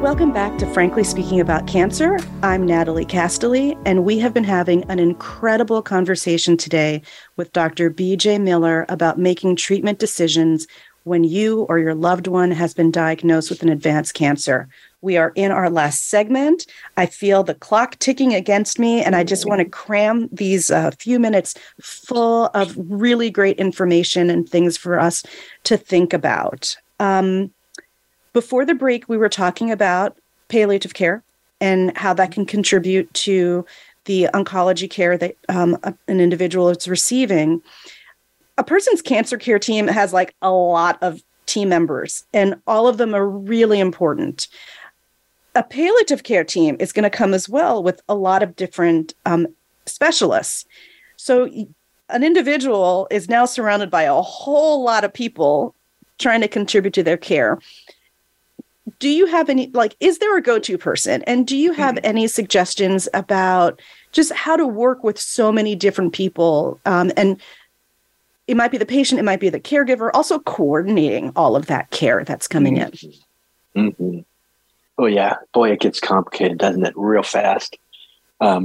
Speaker 2: Welcome back to Frankly Speaking About Cancer. I'm Natalie Castelli, and we have been having an incredible conversation today with Dr. BJ Miller about making treatment decisions when you or your loved one has been diagnosed with an advanced cancer. We are in our last segment. I feel the clock ticking against me, and I just want to cram these uh, few minutes full of really great information and things for us to think about. Um, before the break, we were talking about palliative care and how that can contribute to the oncology care that um, an individual is receiving. A person's cancer care team has like a lot of team members, and all of them are really important a palliative care team is going to come as well with a lot of different um, specialists. So an individual is now surrounded by a whole lot of people trying to contribute to their care. Do you have any, like, is there a go to person? And do you have mm-hmm. any suggestions about just how to work with so many different people? Um, and it might be the patient, it might be the caregiver, also coordinating all of that care that's coming mm-hmm.
Speaker 3: in. Mm-hmm. Oh yeah, boy, it gets complicated, doesn't it? Real fast. Um,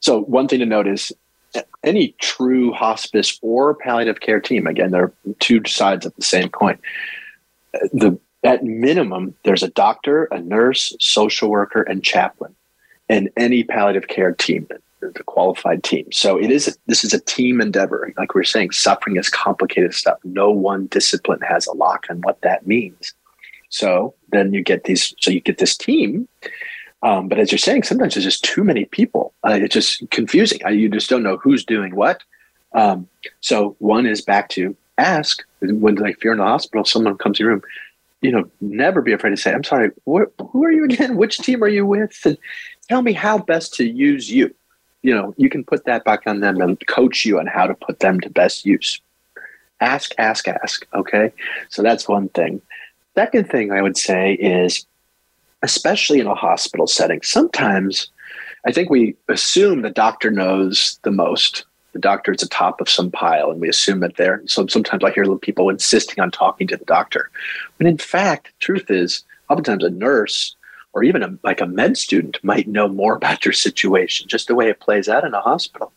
Speaker 3: so one thing to note is any true hospice or palliative care team. Again, there are two sides of the same coin. The at minimum, there's a doctor, a nurse, social worker, and chaplain, and any palliative care team, the qualified team. So it is. A, this is a team endeavor. Like we are saying, suffering is complicated stuff. No one discipline has a lock on what that means. So then you get these, so you get this team. Um, but as you're saying, sometimes there's just too many people. Uh, it's just confusing. You just don't know who's doing what. Um, so one is back to ask when, like, if you're in the hospital, someone comes in your room, you know, never be afraid to say, I'm sorry, wh- who are you again? Which team are you with? And tell me how best to use you. You know, you can put that back on them and coach you on how to put them to best use. Ask, ask, ask. Okay. So that's one thing. Second thing I would say is, especially in a hospital setting, sometimes I think we assume the doctor knows the most. The doctor is the top of some pile, and we assume that they're. So sometimes I hear people insisting on talking to the doctor, but in fact, truth is, oftentimes a nurse or even a, like a med student might know more about your situation, just the way it plays out in a hospital.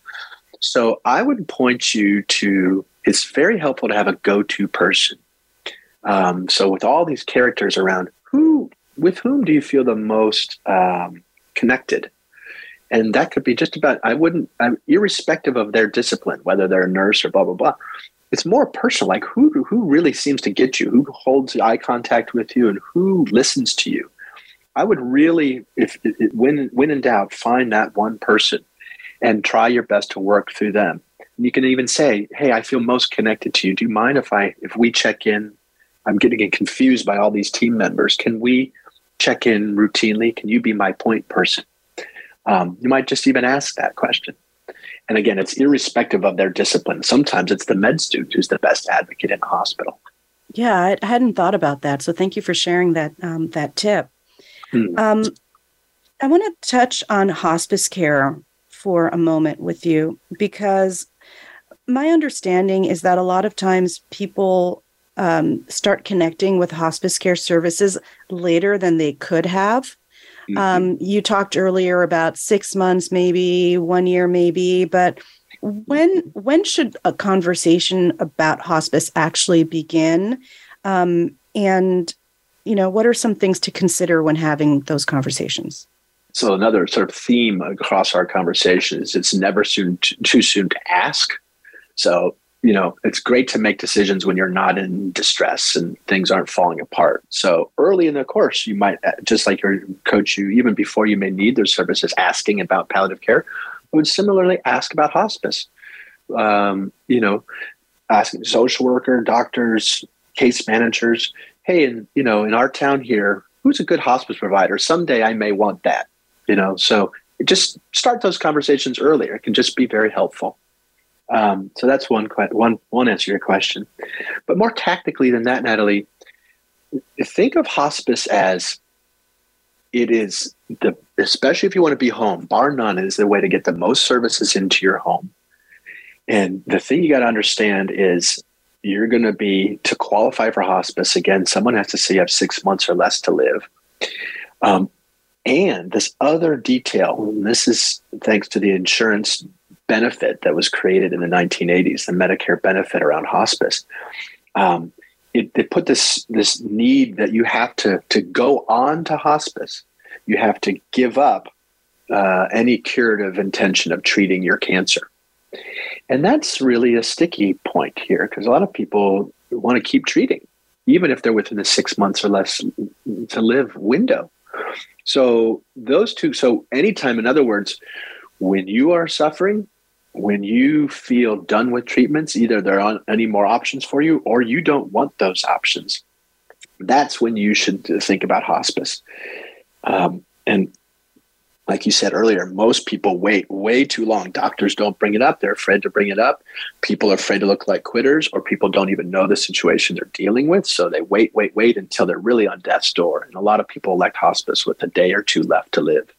Speaker 3: So I would point you to. It's very helpful to have a go-to person um, so with all these characters around, who with whom do you feel the most um, connected? And that could be just about. I wouldn't, I'm, irrespective of their discipline, whether they're a nurse or blah blah blah. It's more personal. Like who who really seems to get you, who holds eye contact with you, and who listens to you. I would really, if when when in doubt, find that one person and try your best to work through them. And you can even say, "Hey, I feel most connected to you. Do you mind if I if we check in I'm getting confused by all these team members. Can we check in routinely? Can you be my point person? Um, you might just even ask that question. And again, it's irrespective of their discipline. Sometimes it's the med student who's the best advocate in a hospital.
Speaker 2: Yeah, I hadn't thought about that. So thank you for sharing that um, that tip. Hmm. Um, I want to touch on hospice care for a moment with you because my understanding is that a lot of times people um, start connecting with hospice care services later than they could have. Mm-hmm. Um, you talked earlier about six months, maybe one year, maybe, but when when should a conversation about hospice actually begin? Um, and you know, what are some things to consider when having those conversations?
Speaker 3: So another sort of theme across our conversation is it's never soon too soon to ask. So you know, it's great to make decisions when you're not in distress and things aren't falling apart. So early in the course, you might, uh, just like your coach, you even before you may need their services, asking about palliative care, I would similarly ask about hospice. Um, you know, asking social worker, doctors, case managers, hey, and you know, in our town here, who's a good hospice provider? Someday I may want that. You know, so just start those conversations earlier. It can just be very helpful. Um, so that's one, one, one answer to your question. But more tactically than that, Natalie, think of hospice as it is the, especially if you want to be home, bar none, is the way to get the most services into your home. And the thing you got to understand is you're going to be to qualify for hospice again. Someone has to say you have six months or less to live. Um, and this other detail, and this is thanks to the insurance benefit that was created in the 1980s, the Medicare benefit around hospice. Um, it, it, put this this need that you have to to go on to hospice. You have to give up uh, any curative intention of treating your cancer, and that's really a sticky point here because a lot of people want to keep treating, even if they're within the six months or less to live window. So those two. So anytime, in other words, when you are suffering, when you feel done with treatments, either there aren't any more options for you or you don't want those options. That's when you should think about hospice. Um, and like you said earlier, most people wait way too long. Doctors don't bring it up. They're afraid to bring it up. People are afraid to look like quitters, or people don't even know the situation they're dealing with. So they wait, wait, wait until they're really on death's door. And a lot of people elect hospice with a day or two left to live.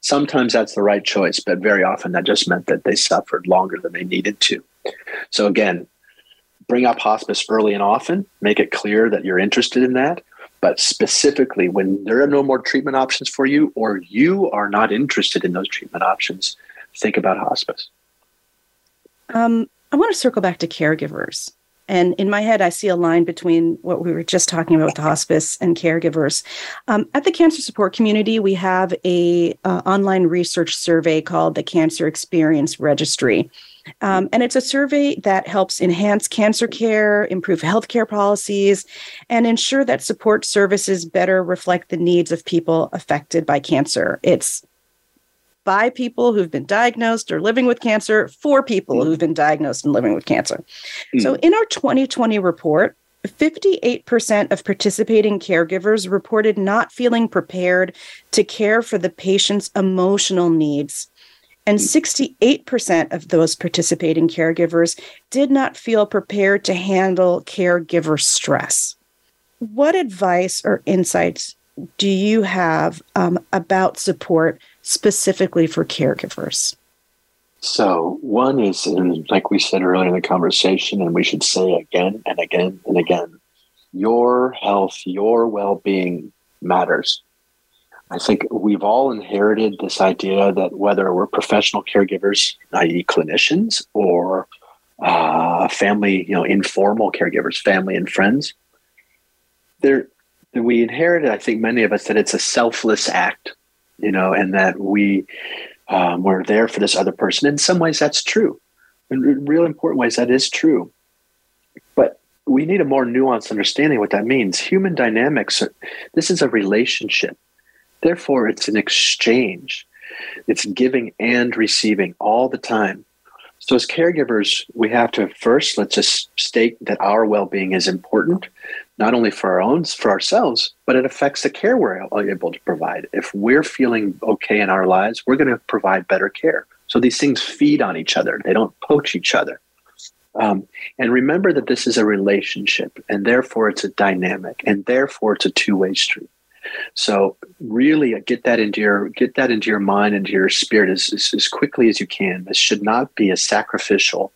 Speaker 3: Sometimes that's the right choice, but very often that just meant that they suffered longer than they needed to. So, again, bring up hospice early and often, make it clear that you're interested in that. But specifically, when there are no more treatment options for you, or you are not interested in those treatment options, think about hospice.
Speaker 2: Um, I want to circle back to caregivers. And in my head, I see a line between what we were just talking about with the hospice and caregivers. Um, at the cancer support community, we have a uh, online research survey called the Cancer Experience Registry. Um, and it's a survey that helps enhance cancer care, improve healthcare policies, and ensure that support services better reflect the needs of people affected by cancer. It's by people who've been diagnosed or living with cancer for people mm. who've been diagnosed and living with cancer. Mm. So in our 2020 report, 58% of participating caregivers reported not feeling prepared to care for the patient's emotional needs. And 68% mm. of those participating caregivers did not feel prepared to handle caregiver stress. What advice or insights do you have um, about support specifically for caregivers?
Speaker 3: So, one is, like we said earlier in the conversation, and we should say again and again and again your health, your well being matters. I think we've all inherited this idea that whether we're professional caregivers, i.e., clinicians, or uh, family, you know, informal caregivers, family and friends, there we inherited. I think many of us that it's a selfless act you know, and that we um, we're there for this other person. In some ways, that's true. In real important ways, that is true. But we need a more nuanced understanding of what that means. Human dynamics. Are, this is a relationship. Therefore, it's an exchange. It's giving and receiving all the time. So, as caregivers, we have to first let's just state that our well-being is important, not only for our own, for ourselves, but it affects the care we're able to provide. If we're feeling okay in our lives, we're going to provide better care. So these things feed on each other; they don't poach each other. Um, and remember that this is a relationship, and therefore it's a dynamic, and therefore it's a two-way street. So really get that into your get that into your mind into your spirit as, as, as quickly as you can. This should not be a sacrificial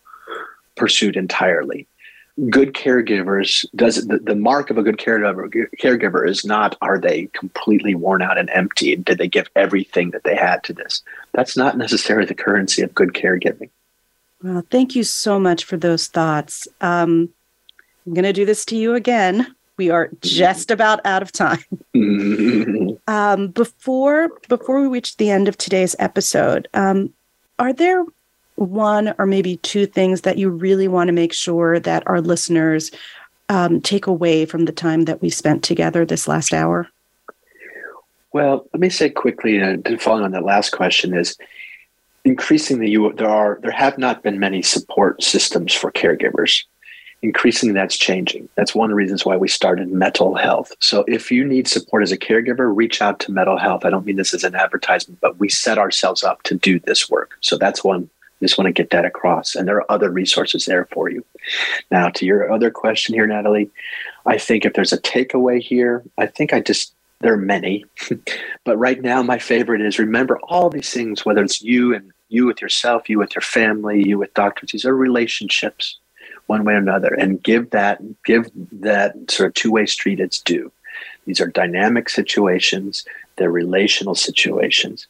Speaker 3: pursuit entirely. Good caregivers does the, the mark of a good caregiver caregiver is not are they completely worn out and empty? Did they give everything that they had to this? That's not necessarily the currency of good caregiving.
Speaker 2: Well, thank you so much for those thoughts. Um, I'm going to do this to you again. We are just about out of time. um, before before we reach the end of today's episode, um, are there one or maybe two things that you really want to make sure that our listeners um, take away from the time that we spent together this last hour?
Speaker 3: Well, let me say quickly, and uh, following on that last question, is increasingly you there are there have not been many support systems for caregivers. Increasingly that's changing. That's one of the reasons why we started Mettle Health. So if you need support as a caregiver reach out to Mettle Health. I don't mean this as an advertisement but we set ourselves up to do this work. So that's one just want to get that across and there are other resources there for you now to your other question here natalie i think if there's a takeaway here i think i just there are many but right now my favorite is remember all these things whether it's you and you with yourself, you with your family, you with doctors. These are relationships, one way or another, and give that give that sort of two way street its due. These are dynamic situations. They're relational situations.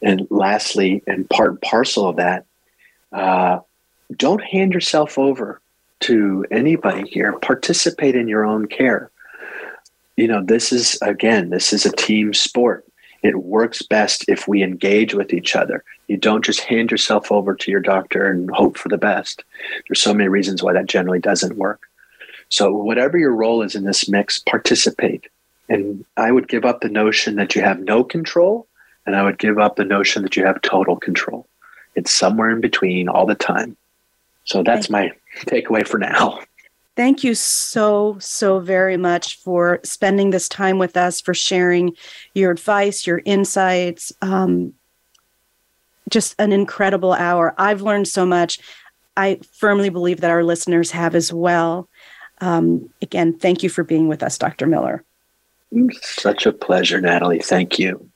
Speaker 3: And lastly, and part and parcel of that, uh, don't hand yourself over to anybody here. Participate in your own care. You know, this is, again, this is a team sport. It works best if we engage with each other. You don't just hand yourself over to your doctor and hope for the best. There's so many reasons why that generally doesn't work. So, whatever your role is in this mix, participate. And I would give up the notion that you have no control, and I would give up the notion that you have total control. It's somewhere in between all the time. So, that's my takeaway for now.
Speaker 2: Thank you so, so very much for spending this time with us, for sharing your advice, your insights. Um, just an incredible hour. I've learned so much. I firmly believe that our listeners have as well. Um, again, thank you for being with us, Dr. Miller.
Speaker 3: Such a pleasure, Natalie. Thank you.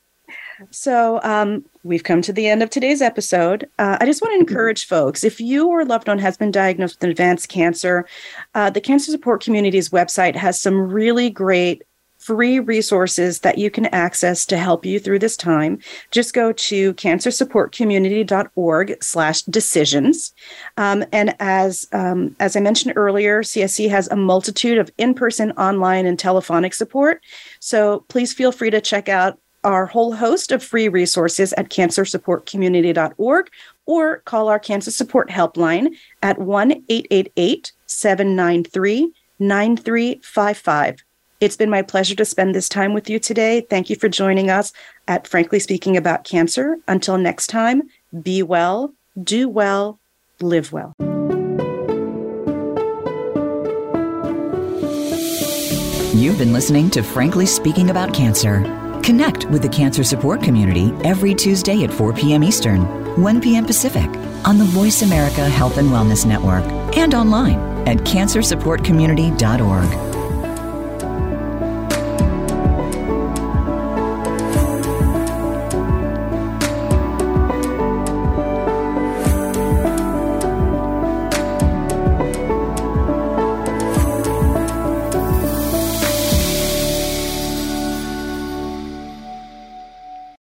Speaker 2: So, um, we've come to the end of today's episode. Uh, I just want to encourage folks if you or a loved one has been diagnosed with advanced cancer, uh, the Cancer Support Community's website has some really great free resources that you can access to help you through this time. Just go to cancersupportcommunity.org slash decisions. Um, and as um, as i mentioned earlier csc has a multitude of in-person online and telephonic support. So please feel free to check out our whole host of free resources at cancersupportcommunity.org or call our cancer support helpline at 1 888 793 9355. It's been my pleasure to spend this time with you today. Thank you for joining us at Frankly Speaking About Cancer. Until next time, be well, do well, live well.
Speaker 1: You've been listening to Frankly Speaking About Cancer. Connect with the cancer support community every Tuesday at 4 p.m. Eastern, 1 p.m. Pacific on the Voice America Health and Wellness Network and online at cancersupportcommunity.org.